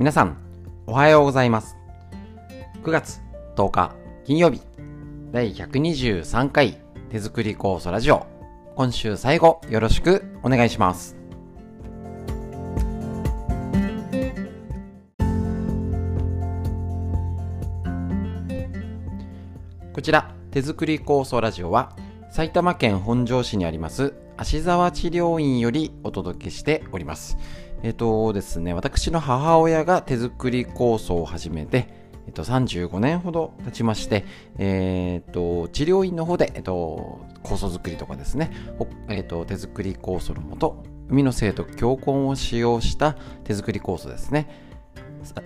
皆さん、おはようございます。9月10日金曜日、第123回手作り酵素ラジオ。今週最後よろしくお願いします。こちら、手作り酵素ラジオは、埼玉県本庄市にあります芦沢治療院よりお届けしております。えっ、とですね、私の母親が手作り酵素を始めて、えっと、35年ほど経ちまして、えっと、治療院の方で、えっと、酵素作りとかですね、えっと、手作り酵素のもと、海の生と強根を使用した手作り酵素ですね。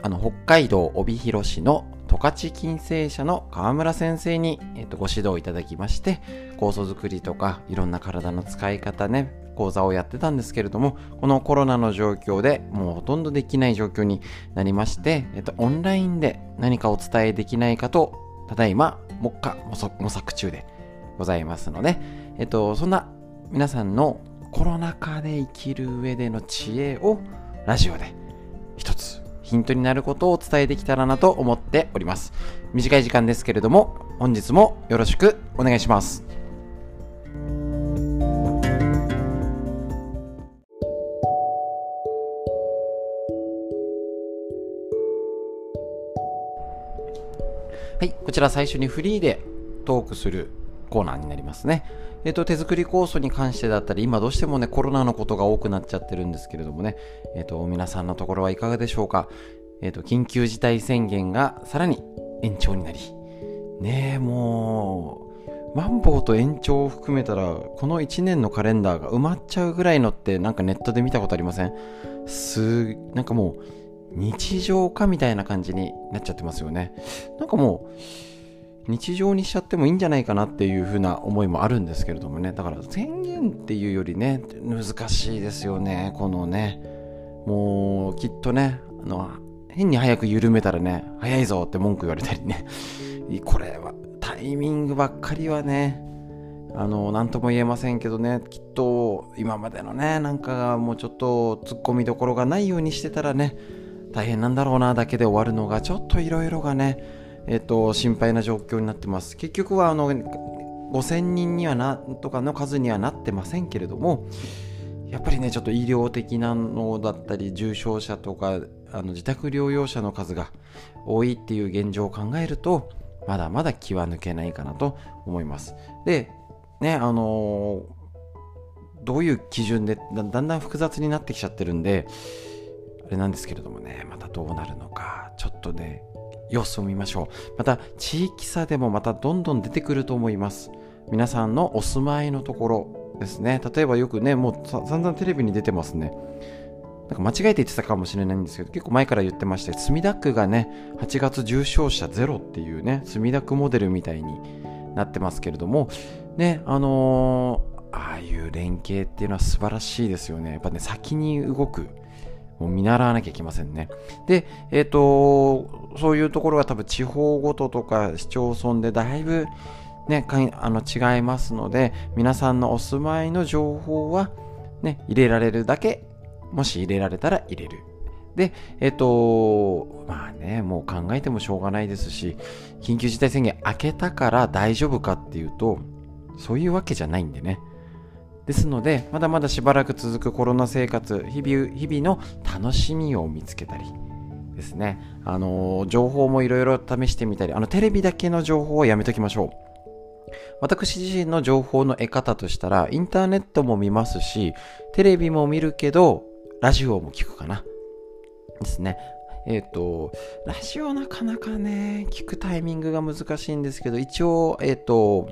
あの、北海道帯広市の十勝金星社の河村先生に、えっと、ご指導いただきまして、酵素作りとか、いろんな体の使い方ね、講座をやってたんですけれども、このコロナの状況でもうほとんどできない状況になりまして、えっと、オンラインで何かお伝えできないかと、ただいま、目下模索中でございますので、えっと、そんな皆さんのコロナ禍で生きる上での知恵をラジオで一つヒントになることをお伝えできたらなと思っております。短い時間ですけれども、本日もよろしくお願いします。はい、こちら最初にフリーでトークするコーナーになりますね。えっ、と、手作り酵素に関してだったり、今どうしてもね、コロナのことが多くなっちゃってるんですけれどもね、えっ、と、皆さんのところはいかがでしょうか。えっ、と、緊急事態宣言がさらに延長になり、ねえ、もう、マンボウと延長を含めたら、この1年のカレンダーが埋まっちゃうぐらいのってなんかネットで見たことありません？すー、なんかもう、日常化みたいな感じになっちゃってますよね。なんかもう、日常にしちゃってもいいんじゃないかなっていう風な思いもあるんですけれどもね。だから宣言っていうよりね、難しいですよね。このね、もうきっとね、あの、変に早く緩めたらね、早いぞって文句言われたりね。これは、タイミングばっかりはね、あの、なんとも言えませんけどね、きっと今までのね、なんかもうちょっと突っ込みどころがないようにしてたらね、大変なんだろうなだけで終わるのがちょっといろいろがね、えっと、心配な状況になってます。結局はあの5000人にはなとかの数にはなってませんけれども、やっぱりね、ちょっと医療的なのだったり、重症者とか、あの自宅療養者の数が多いっていう現状を考えると、まだまだ気は抜けないかなと思います。で、ね、あの、どういう基準でだんだん複雑になってきちゃってるんで、あれなんですけれどもね、またどうなるのか、ちょっとね、様子を見ましょう。また、地域差でもまたどんどん出てくると思います。皆さんのお住まいのところですね。例えばよくね、もう散々テレビに出てますね。なんか間違えて言ってたかもしれないんですけど、結構前から言ってまして、墨田区がね、8月重症者ゼロっていうね、墨田区モデルみたいになってますけれども、ね、あのー、ああいう連携っていうのは素晴らしいですよね。やっぱね、先に動く。もう見習わなきゃいけませんね。で、えっ、ー、と、そういうところが多分地方ごととか市町村でだいぶね、あの違いますので、皆さんのお住まいの情報はね、入れられるだけ、もし入れられたら入れる。で、えっ、ー、と、まあね、もう考えてもしょうがないですし、緊急事態宣言明けたから大丈夫かっていうと、そういうわけじゃないんでね。ですので、まだまだしばらく続くコロナ生活、日々日々の楽しみを見つけたりですね、あの、情報もいろいろ試してみたり、あの、テレビだけの情報をやめときましょう。私自身の情報の得方としたら、インターネットも見ますし、テレビも見るけど、ラジオも聞くかな。ですね。えっ、ー、と、ラジオなかなかね、聞くタイミングが難しいんですけど、一応、えっ、ー、と、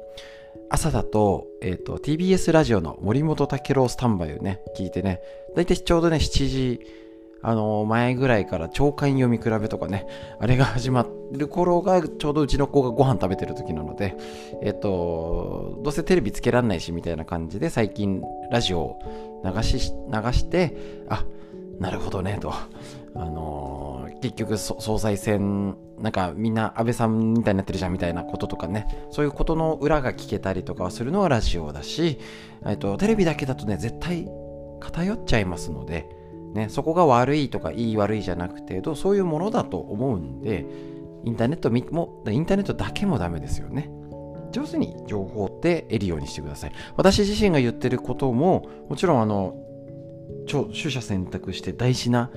朝だと、え、ー、と、TBS ラジオの森本武郎スタンバイをね、聞いてね、だいたいちょうどね、7時、あの、前ぐらいから長官読み比べとかね、あれが始まる頃が、ちょうどうちの子がご飯食べてる時なので、えっ、ー、と、どうせテレビつけらんないし、みたいな感じで、最近、ラジオを流し、流して、あ、なるほどね、と。あのー、結局総裁選、なんかみんな安倍さんみたいになってるじゃんみたいなこととかね、そういうことの裏が聞けたりとかするのはラジオだし、えっと、テレビだけだとね、絶対偏っちゃいますので、ね、そこが悪いとかいい悪いじゃなくてそういうものだと思うんでインターネットもインターネットだけもダメですよね。上手に情報って得るようにしてください。私自身が言ってることももちろんあの取捨選択して大事な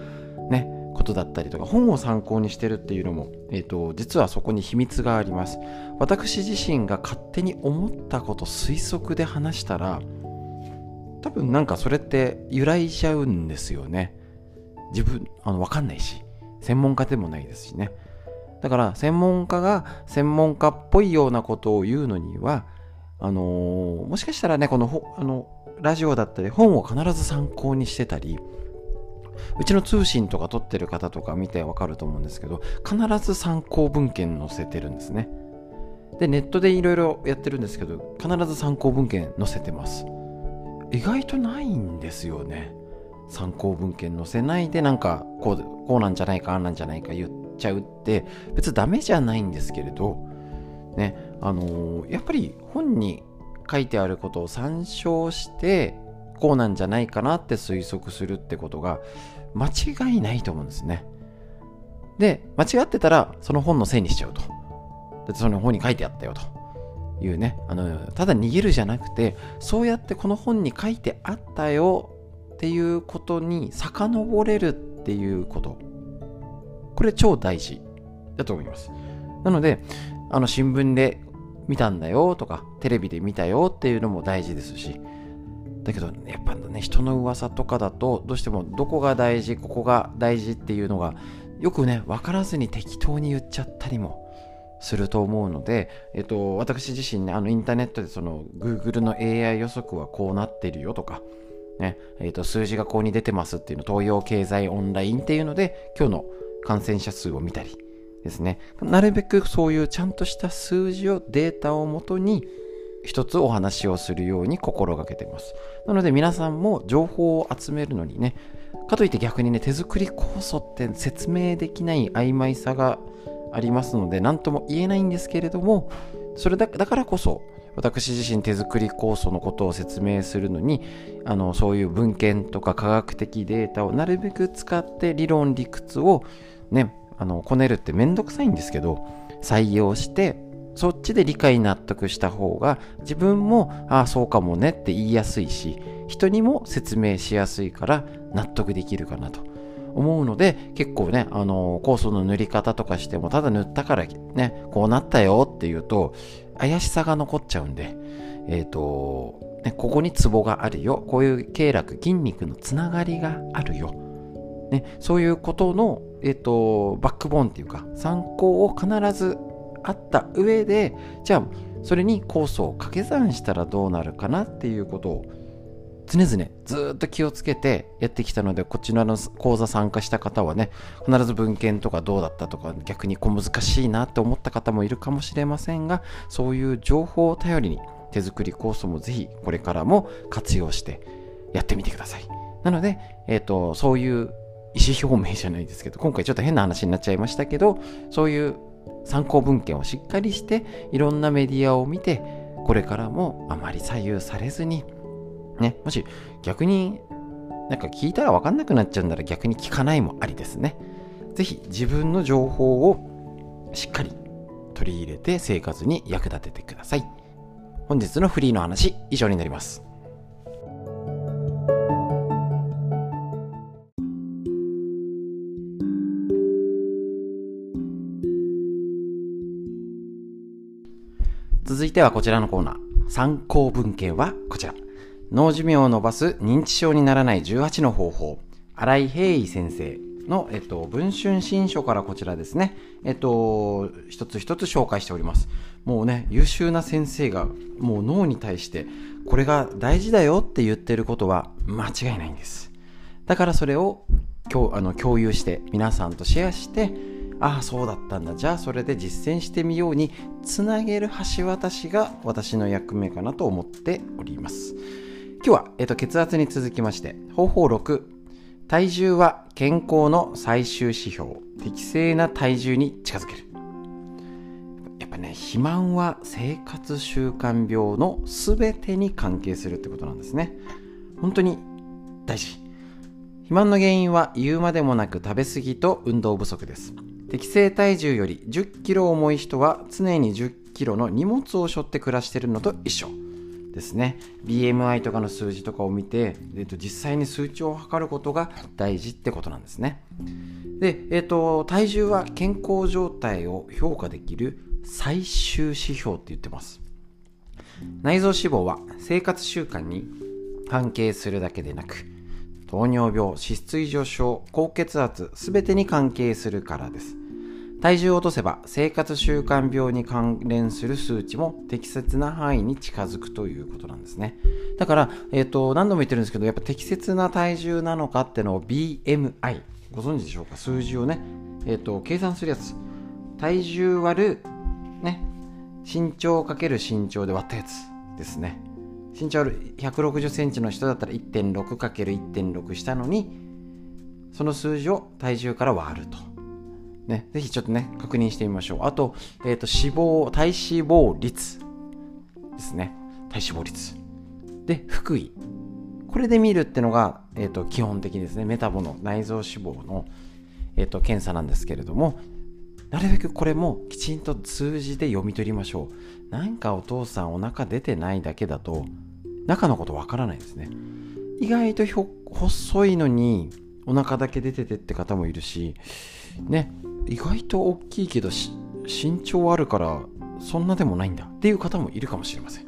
ねことだったりとか本を参考にしてるっていうのも、えーと、実はそこに秘密があります。私自身が勝手に思ったこと推測で話したら多分なんかそれって揺らいちゃうんですよね。自分あの分かんないし。専門家でもないですしね。だから専門家が専門家っぽいようなことを言うのにはあのー、もしかしたらねこのあのラジオだったり本を必ず参考にしてたりうちの通信とか撮ってる方とか見てわかると思うんですけど必ず参考文献載せてるんですね。でネットでいろいろやってるんですけど必ず参考文献載せてます。意外とないんですよね。参考文献載せないでなんかこうこうなんじゃないかあんなんじゃないか言っちゃうって別にダメじゃないんですけれどねあのー、やっぱり本に書いてあることを参照してこうなんじゃないかなって推測するってことが間違いないと思うんですね。で間違ってたらその本のせいにしちゃうと。だってその本に書いてあったよと。いうね。あのただ逃げるじゃなくてそうやってこの本に書いてあったよっていうことに遡れるっていうこと。これ超大事。だと思います。なのであの新聞で見たんだよとかテレビで見たよっていうのも大事ですしだけどやっぱね人の噂とかだとどうしてもどこが大事ここが大事っていうのがよくね分からずに適当に言っちゃったりもすると思うので、えっと、私自身ね、あのインターネットでその Google の AI 予測はこうなってるよとか、ね、えっと、数字がこうに出てますっていうの、東洋経済オンラインっていうので、今日の感染者数を見たりですね、なるべくそういうちゃんとした数字を、データをもとに、一つお話をするように心がけてます。なので皆さんも情報を集めるのにね、かといって逆にね、手作り酵素って説明できない曖昧さがありますので何とも言えないんですけれどもそれだだからこそ私自身手作り酵素のことを説明するのにあのそういう文献とか科学的データをなるべく使って理論理屈をねあのこねるってめんどくさいんですけど採用してそっちで理解納得した方が自分もああそうかもねって言いやすいし人にも説明しやすいから納得できるかなと思うので結構ねあの酵素の塗り方とかしてもただ塗ったからねこうなったよっていうと怪しさが残っちゃうんでえっ、ー、と、ね、ここにツボがあるよ。こういう経絡筋肉のつながりがあるよ、ね、そういうことの、えーと、バックボーンっていうか参考を必ずあった上でじゃあそれに酵素を掛け算したらどうなるかなっていうことを常々ずっと気をつけてやってきたのでこちらの講座参加した方はね必ず文献とかどうだったとか逆に小難しいなって思った方もいるかもしれませんがそういう情報を頼りに手作り酵素もぜひこれからも活用してやってみてください。なので、えーと、そういう意思表明じゃないですけど今回ちょっと変な話になっちゃいましたけどそういう参考文献をしっかりしていろんなメディアを見てこれからもあまり左右されずにね、もし逆になんか聞いたら分かんなくなっちゃうんなら逆に聞かないもありですね。ぜひ自分の情報をしっかり取り入れて生活に役立ててください。本日のフリーの話以上になります。てはこちらのコーナー。参考文献はこちら。脳寿命を伸ばす認知症にならない18の方法新井平伊先生の、えっと、文春新書からこちらですね、えっと、一つ一つ紹介しております。もうね、優秀な先生が、もう脳に対して、これが大事だよって言ってることは間違いないんです。だからそれを共あの共有して、皆さんとシェアして、ああ、そうだったんだ。じゃあそれで実践してみように、つなげる橋渡しが私の役目かなと思っております。今日は、えっと、血圧に続きまして、方法6、体重は健康の最終指標、適正な体重に近づける。やっぱね、肥満は生活習慣病の全てに関係するってことなんですね。本当に大事。肥満の原因は言うまでもなく食べ過ぎと運動不足です適正体重より1 0キロ重い人は常に1 0キロの荷物を背負って暮らしてるのと一緒ですね。BMI とかの数字とかを見て、えっと、実際に数値を測ることが大事ってことなんですね。で、えっと、体重は健康状態を評価できる最終指標って言ってます。内臓脂肪は生活習慣に関係するだけでなく糖尿病脂質異常症高血圧すべてに関係するからです。体重を落とせば生活習慣病に関連する数値も適切な範囲に近づくということなんですね。だから、えっ、ー、と、何度も言ってるんですけど、やっぱ適切な体重なのかってのを BMI、ご存知でしょうか？数字をね、えっ、ー、と、計算するやつ。体重割る、ね、身長かける身長で割ったやつですね。身長ある160センチの人だったら 1.6×1.6 したのに、その数字を体重から割ると。ね、ぜひちょっとね、確認してみましょう。あと、えっ、ー、と、脂肪、体脂肪率ですね。体脂肪率。で、腹囲。これで見るってのが、えっ、ー、と、基本的ですね。メタボの内臓脂肪の、えっ、ー、と、検査なんですけれども、なるべくこれもきちんと数字で読み取りましょう。なんかお父さんお腹出てないだけだと、中のことわからないですね。意外と細いのにお腹だけ出ててって方もいるし、ね、意外と大きいけど身長あるからそんなでもないんだっていう方もいるかもしれません。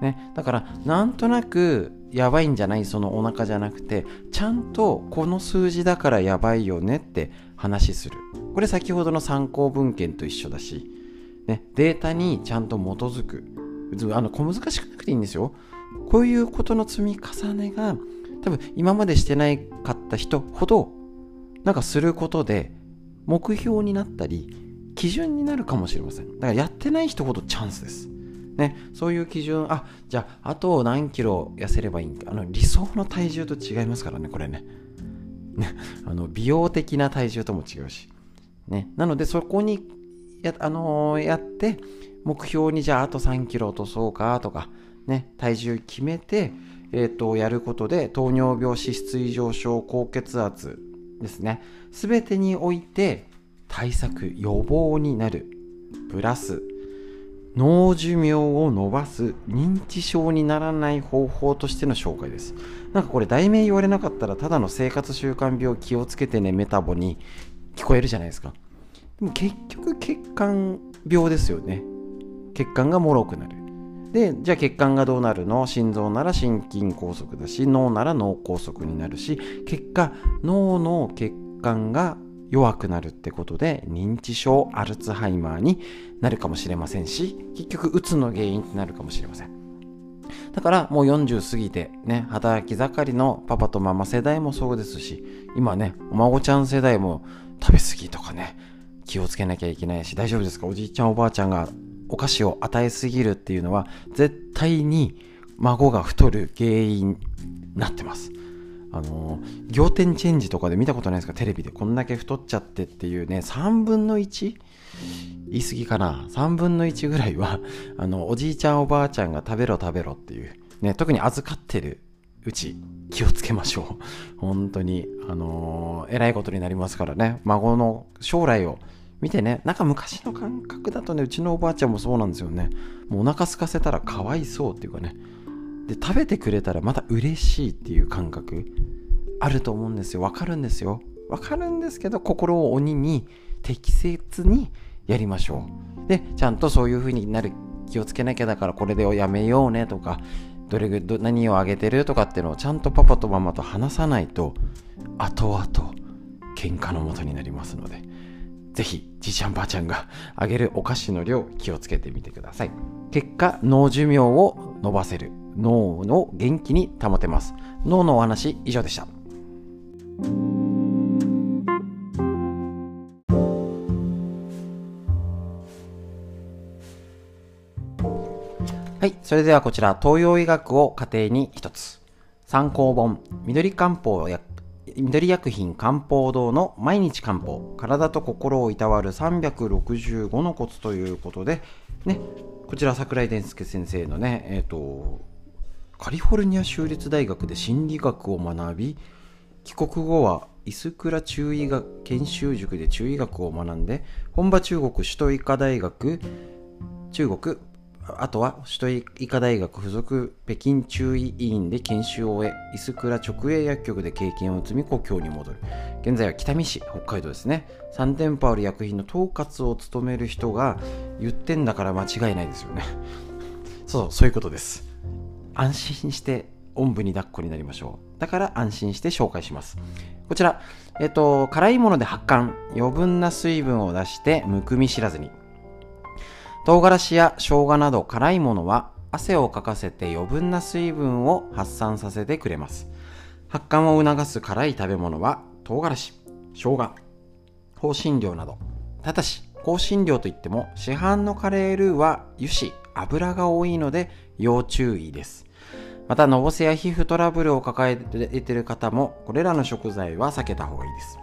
ね、だからなんとなくやばいんじゃないそのお腹じゃなくてちゃんとこの数字だからやばいよねって話する。これ先ほどの参考文献と一緒だし、ね、データにちゃんと基づく。あの小難しくなくていいんですよ。こういうことの積み重ねが多分今までしてないかった人ほどなんかすることで目標になったり基準になるかもしれません。だからやってない人ほどチャンスです。ね、そういう基準あじゃああと何キロ痩せればいいんか。あの理想の体重と違いますからねこれね。あの美容的な体重とも違うし、ね、なのでそこにや,、あのー、やって目標にじゃああと3キロ落とそうかとか、ね、体重決めて、えーとやることで糖尿病脂質異常症高血圧ですね。全てにおいて対策予防になる。プラス脳寿命を伸ばす認知症にならない方法としての紹介です。なんかこれ題名言われなかったらただの生活習慣病気をつけてねメタボに聞こえるじゃないですか。でも結局血管病ですよね。血管が脆くなる。でじゃあ血管がどうなるの？心臓なら心筋梗塞だし脳なら脳梗塞になるし結果脳の血管が弱くなるってことで認知症アルツハイマーになるかもしれませんし結局うつの原因ってなるかもしれません。だからもう40過ぎてね働き盛りのパパとママ世代もそうですし今ねお孫ちゃん世代も食べ過ぎとかね気をつけなきゃいけないし大丈夫ですか？おじいちゃんおばあちゃんがお菓子を与えすぎるっていうのは絶対に孫が太る原因になってます。あの仰天チェンジとかで見たことないですか？テレビで。こんだけ太っちゃってっていうね3分の 1? 言い過ぎかな？3分の1ぐらいは あのおじいちゃんおばあちゃんが食べろ食べろっていう、ね、特に預かってるうち気をつけましょう。本当にあのー、えらいことになりますからね。孫の将来を見てねなんか昔の感覚だとねうちのおばあちゃんもそうなんですよね。もうお腹空かせたらかわいそうっていうかね。で食べてくれたらまた嬉しいっていう感覚あると思うんですよ。わかるんですよ。わかるんですけど心を鬼に適切にやりましょう。でちゃんとそういう風になる気をつけなきゃだからこれでやめようねとかどれど何をあげてるとかっていうのをちゃんとパパとママと話さないと後々喧嘩のもとになりますので。ぜひじいちゃんばあちゃんがあげるお菓子の量気をつけてみてください結果脳寿命を伸ばせる脳の元気に保てます脳のお話以上でしたはい。それではこちら、東洋医学を家庭に一つ。参考本、緑漢方や、緑薬品漢方堂の毎日漢方、体と心をいたわる365のコツということで、ね、こちら桜井伝介先生のね、え、ー、と、カリフォルニア州立大学で心理学を学び、帰国後はイスクラ中医学研修塾で中医学を学んで本場中国首都医科大学中国あとは首都医科大学附属北京中医医院で研修を終え、イスクラ直営薬局で経験を積み故郷に戻る。現在は北見市、北海道ですね。3店舗ある薬品の統括を務める人が言ってんだから間違いないですよね。そう、そういうことです。安心しておんぶに抱っこになりましょう。だから安心して紹介します。こちら、えっと、辛いもので発汗、余分な水分を出してむくみ知らずに。唐辛子や生姜など辛いものは汗をかかせて余分な水分を発散させてくれます。発汗を促す辛い食べ物は唐辛子、生姜、香辛料など。ただし、香辛料といっても市販のカレールーは油脂、油が多いので要注意です。また、のぼせや皮膚トラブルを抱えている方も、これらの食材は避けた方がいいです。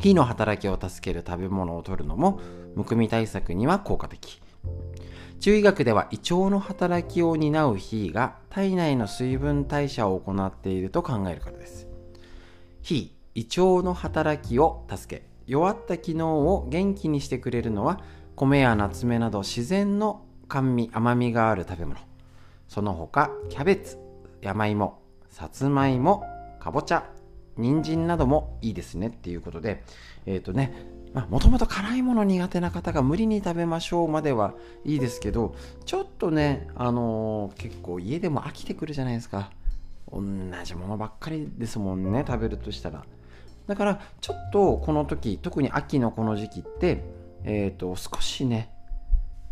火の働きを助ける食べ物を取るのもむくみ対策には効果的。中医学では胃腸の働きを担う火が体内の水分代謝を行っていると考えるからです。火胃腸の働きを助け弱った機能を元気にしてくれるのは米や夏目など自然の甘味甘みがある食べ物。その他キャベツ山芋さつまいもかぼちゃ人参などもいいですねっていうことで、えっ、ー、とね、もともと辛いもの苦手な方が無理に食べましょうまではいいですけど、ちょっとね、あのー、結構家でも飽きてくるじゃないですか。同じものばっかりですもんね、食べるとしたら。だから、ちょっとこの時、特に秋のこの時期って、えっ、ー、と、少しね、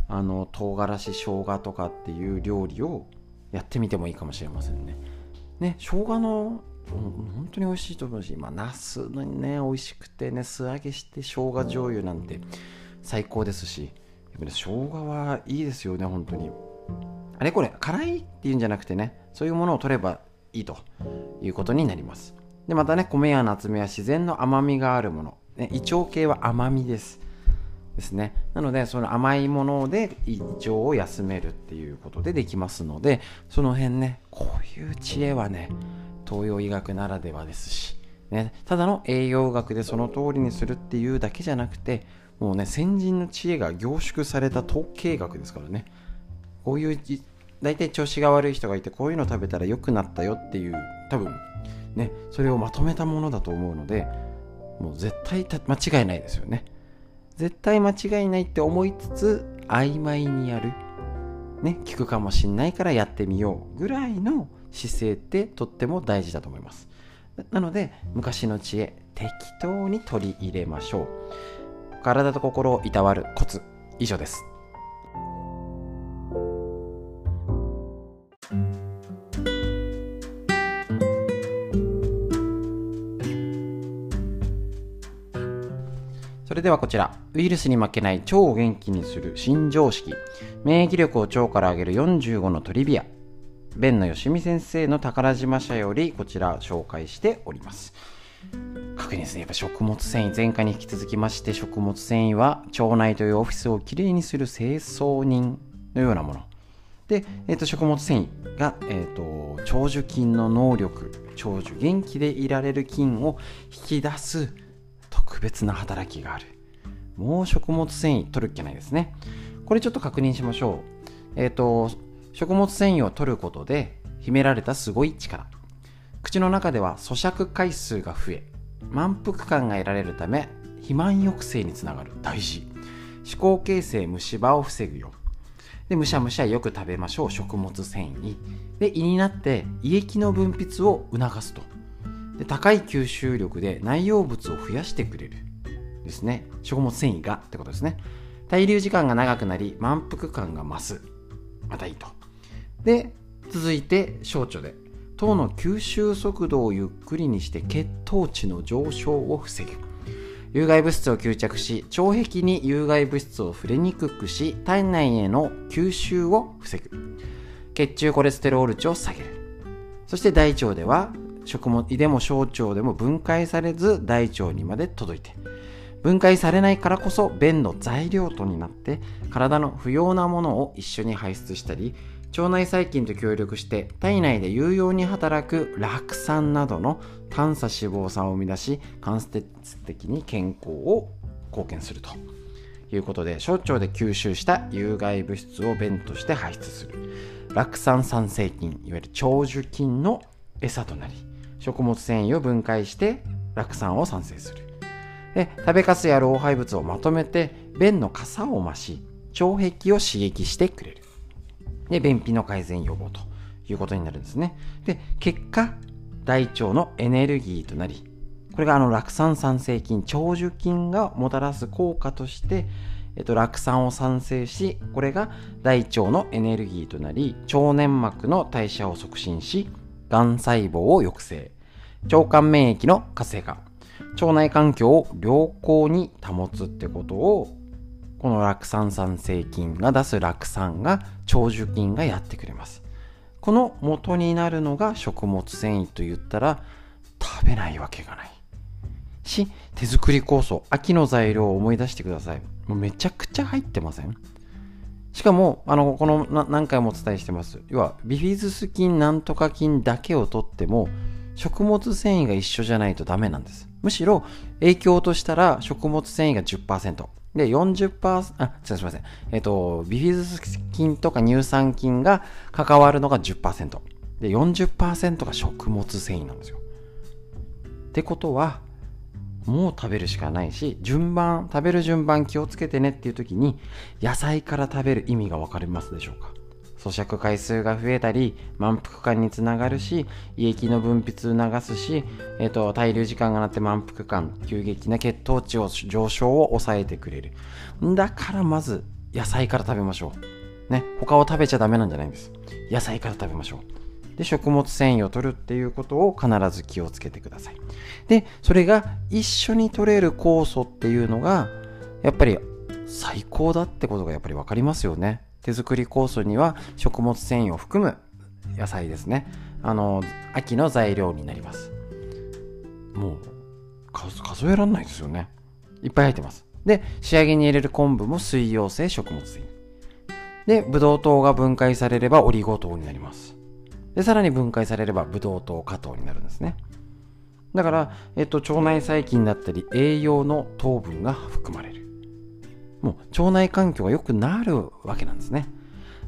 あの、唐辛子、生姜とかっていう料理をやってみてもいいかもしれませんね。ね、生姜の本当に美味しいと思うし、まあ、ナスのね、美味しくてね、素揚げして生姜醤油なんて最高ですし、生姜はいいですよね、本当に。あれこれ、辛いっていうんじゃなくてね、そういうものを取ればいいということになります。で、またね、米や夏目は自然の甘みがあるもの。ね、胃腸系は甘みです。ですね。なので、その甘いもので胃腸を休めるっていうことでできますので、その辺ね、こういう知恵はね、東洋医学ならではですし、ね、ただの栄養学でその通りにするっていうだけじゃなくてもうね先人の知恵が凝縮された統計学ですからね。こういう大体調子が悪い人がいてこういうの食べたら良くなったよっていう多分ねそれをまとめたものだと思うのでもう絶対間違いないですよね。絶対間違いないって思いつつ曖昧にやる。ね聞くかもしんないからやってみようぐらいの姿勢ってとっても大事だと思います。なので昔の知恵適当に取り入れましょう。体と心をいたわるコツ以上です。それではこちら、ウイルスに負けない腸を元気にする新常識、免疫力を腸から上げる45のトリビア。弁野よしみ先生の宝島社よりこちら紹介しております。確認ですね。やっぱ食物繊維、前回に引き続きまして食物繊維は腸内というオフィスをきれいにする清掃人のようなもの。で、えー、と食物繊維が、えーと、長寿菌の能力、長寿、元気でいられる菌を引き出す特別な働きがある。もう食物繊維取るっきゃないですね。これちょっと確認しましょう。えっ、ー、と、食物繊維を取ることで秘められたすごい力。口の中では咀嚼回数が増え満腹感が得られるため肥満抑制につながる。大事。思考形成虫歯を防ぐよ。でむしゃむしゃよく食べましょう。食物繊維。で胃になって胃液の分泌を促すと。で高い吸収力で内容物を増やしてくれる。ですね。食物繊維がってことですね。滞留時間が長くなり満腹感が増す。またいいと。で続いて小腸で。糖の吸収速度をゆっくりにして血糖値の上昇を防ぐ。有害物質を吸着し腸壁に有害物質を触れにくくし体内への吸収を防ぐ。血中コレステロール値を下げる。そして大腸では食物胃でも小腸でも分解されず大腸にまで届いて。分解されないからこそ便の材料とになって体の不要なものを一緒に排出したり腸内細菌と協力して体内で有用に働く酪酸などの短鎖脂肪酸を生み出し間接的に健康を貢献すると。いうことで小腸で吸収した有害物質を便として排出する。酪酸酸性菌いわゆる長寿菌の餌となり食物繊維を分解して酪酸を産生する。で食べかすや老廃物をまとめて便の傘を増し腸壁を刺激してくれる。で便秘の改善予防ということになるんですね。で結果大腸のエネルギーとなりこれがあの酪酸産生菌長寿菌がもたらす効果として、えっと、酪酸を産生しこれが大腸のエネルギーとなり腸粘膜の代謝を促進しがん細胞を抑制。腸管免疫の活性化。腸内環境を良好に保つってことをこの酪酸酸生菌が出す酪酸が長寿菌がやってくれます。この元になるのが食物繊維と言ったら食べないわけがない。し手作り酵素秋の材料を思い出してください。もうめちゃくちゃ入ってません？しかもあのこの何回もお伝えしてます。要はビフィズス菌なんとか菌だけをとっても食物繊維が一緒じゃないとダメなんです。むしろ影響としたら食物繊維が10%で40%あすみません。えっ、とビフィズス菌とか乳酸菌が関わるのが10%で40%が食物繊維なんですよ。ってことはもう食べるしかないし順番食べる順番気をつけてねっていう時に野菜から食べる意味がわかりますでしょうか？咀嚼回数が増えたり満腹感につながるし胃液の分泌を促すし、えーと、滞留時間がなって満腹感急激な血糖値を上昇を抑えてくれる。だからまず野菜から食べましょう。ね他を食べちゃダメなんじゃないんです。野菜から食べましょう。で食物繊維を取るっていうことを必ず気をつけてください。でそれが一緒に取れる酵素っていうのがやっぱり最高だってことがやっぱり分かりますよね。手作り酵素には食物繊維を含む野菜ですね。あの秋の材料になります。もう数えられないですよね。いっぱい入ってます。で仕上げに入れる昆布も水溶性食物繊維。でブドウ糖が分解されればオリゴ糖になります。でさらに分解されればブドウ糖果糖になるんですね。だから、えっと、腸内細菌だったり栄養の糖分が含まれるもう腸内環境が良くなるわけなんですね。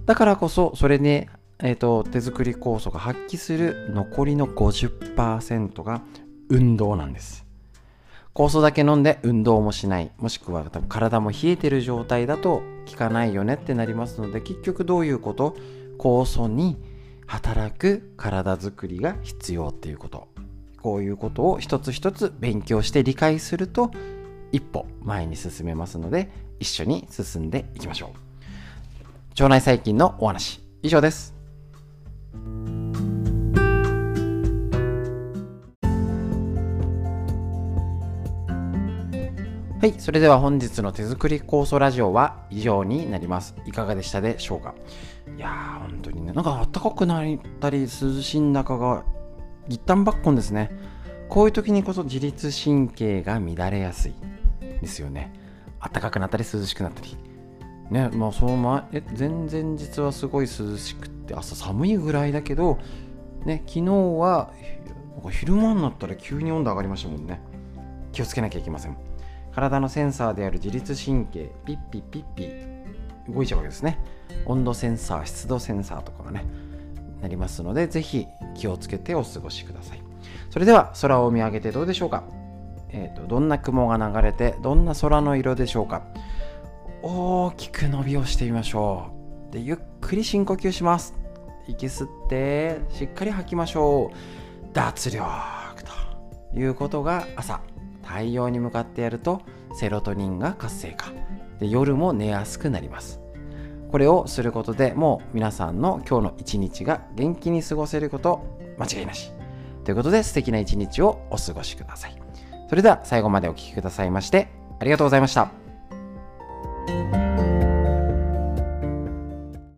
だからこそそれで、えっと、手作り酵素が発揮する残りの50%が運動なんです。酵素だけ飲んで運動もしない。もしくは体も冷えてる状態だと効かないよねってなりますので結局どういうこと？酵素に働く体づくりが必要っていうこと。こういうことを一つ一つ勉強して理解すると一歩前に進めますので一緒に進んでいきましょう腸内細菌のお話以上ですはい。それでは本日の手作り酵素ラジオは以上になります。いかがでしたでしょうか？いやー、本当にね、なんか暖かくなったり涼しい中が一旦ばっこんですね。こういう時にこそ自律神経が乱れやすいですよね。暖かくなったり涼しくなったり。ね、まあその前、え、全然実はすごい涼しくって朝寒いぐらいだけど、ね、昨日は昼間になったら急に温度上がりましたもんね。気をつけなきゃいけません。体のセンサーである自律神経ピッピッピッピ動いちゃうわけですね温度センサー湿度センサーとかがねなりますのでぜひ気をつけてお過ごしくださいそれでは空を見上げてどうでしょうか？えーと、どんな雲が流れてどんな空の色でしょうか。大きく伸びをしてみましょう。でゆっくり深呼吸します。息吸ってしっかり吐きましょう。脱力ということが朝。太陽に向かってやるとセロトニンが活性化。で夜も寝やすくなります。これをすることでもう皆さんの今日の一日が元気に過ごせること間違いなし。ということで素敵な一日をお過ごしください。それでは最後までお聴きくださいましてありがとうございました。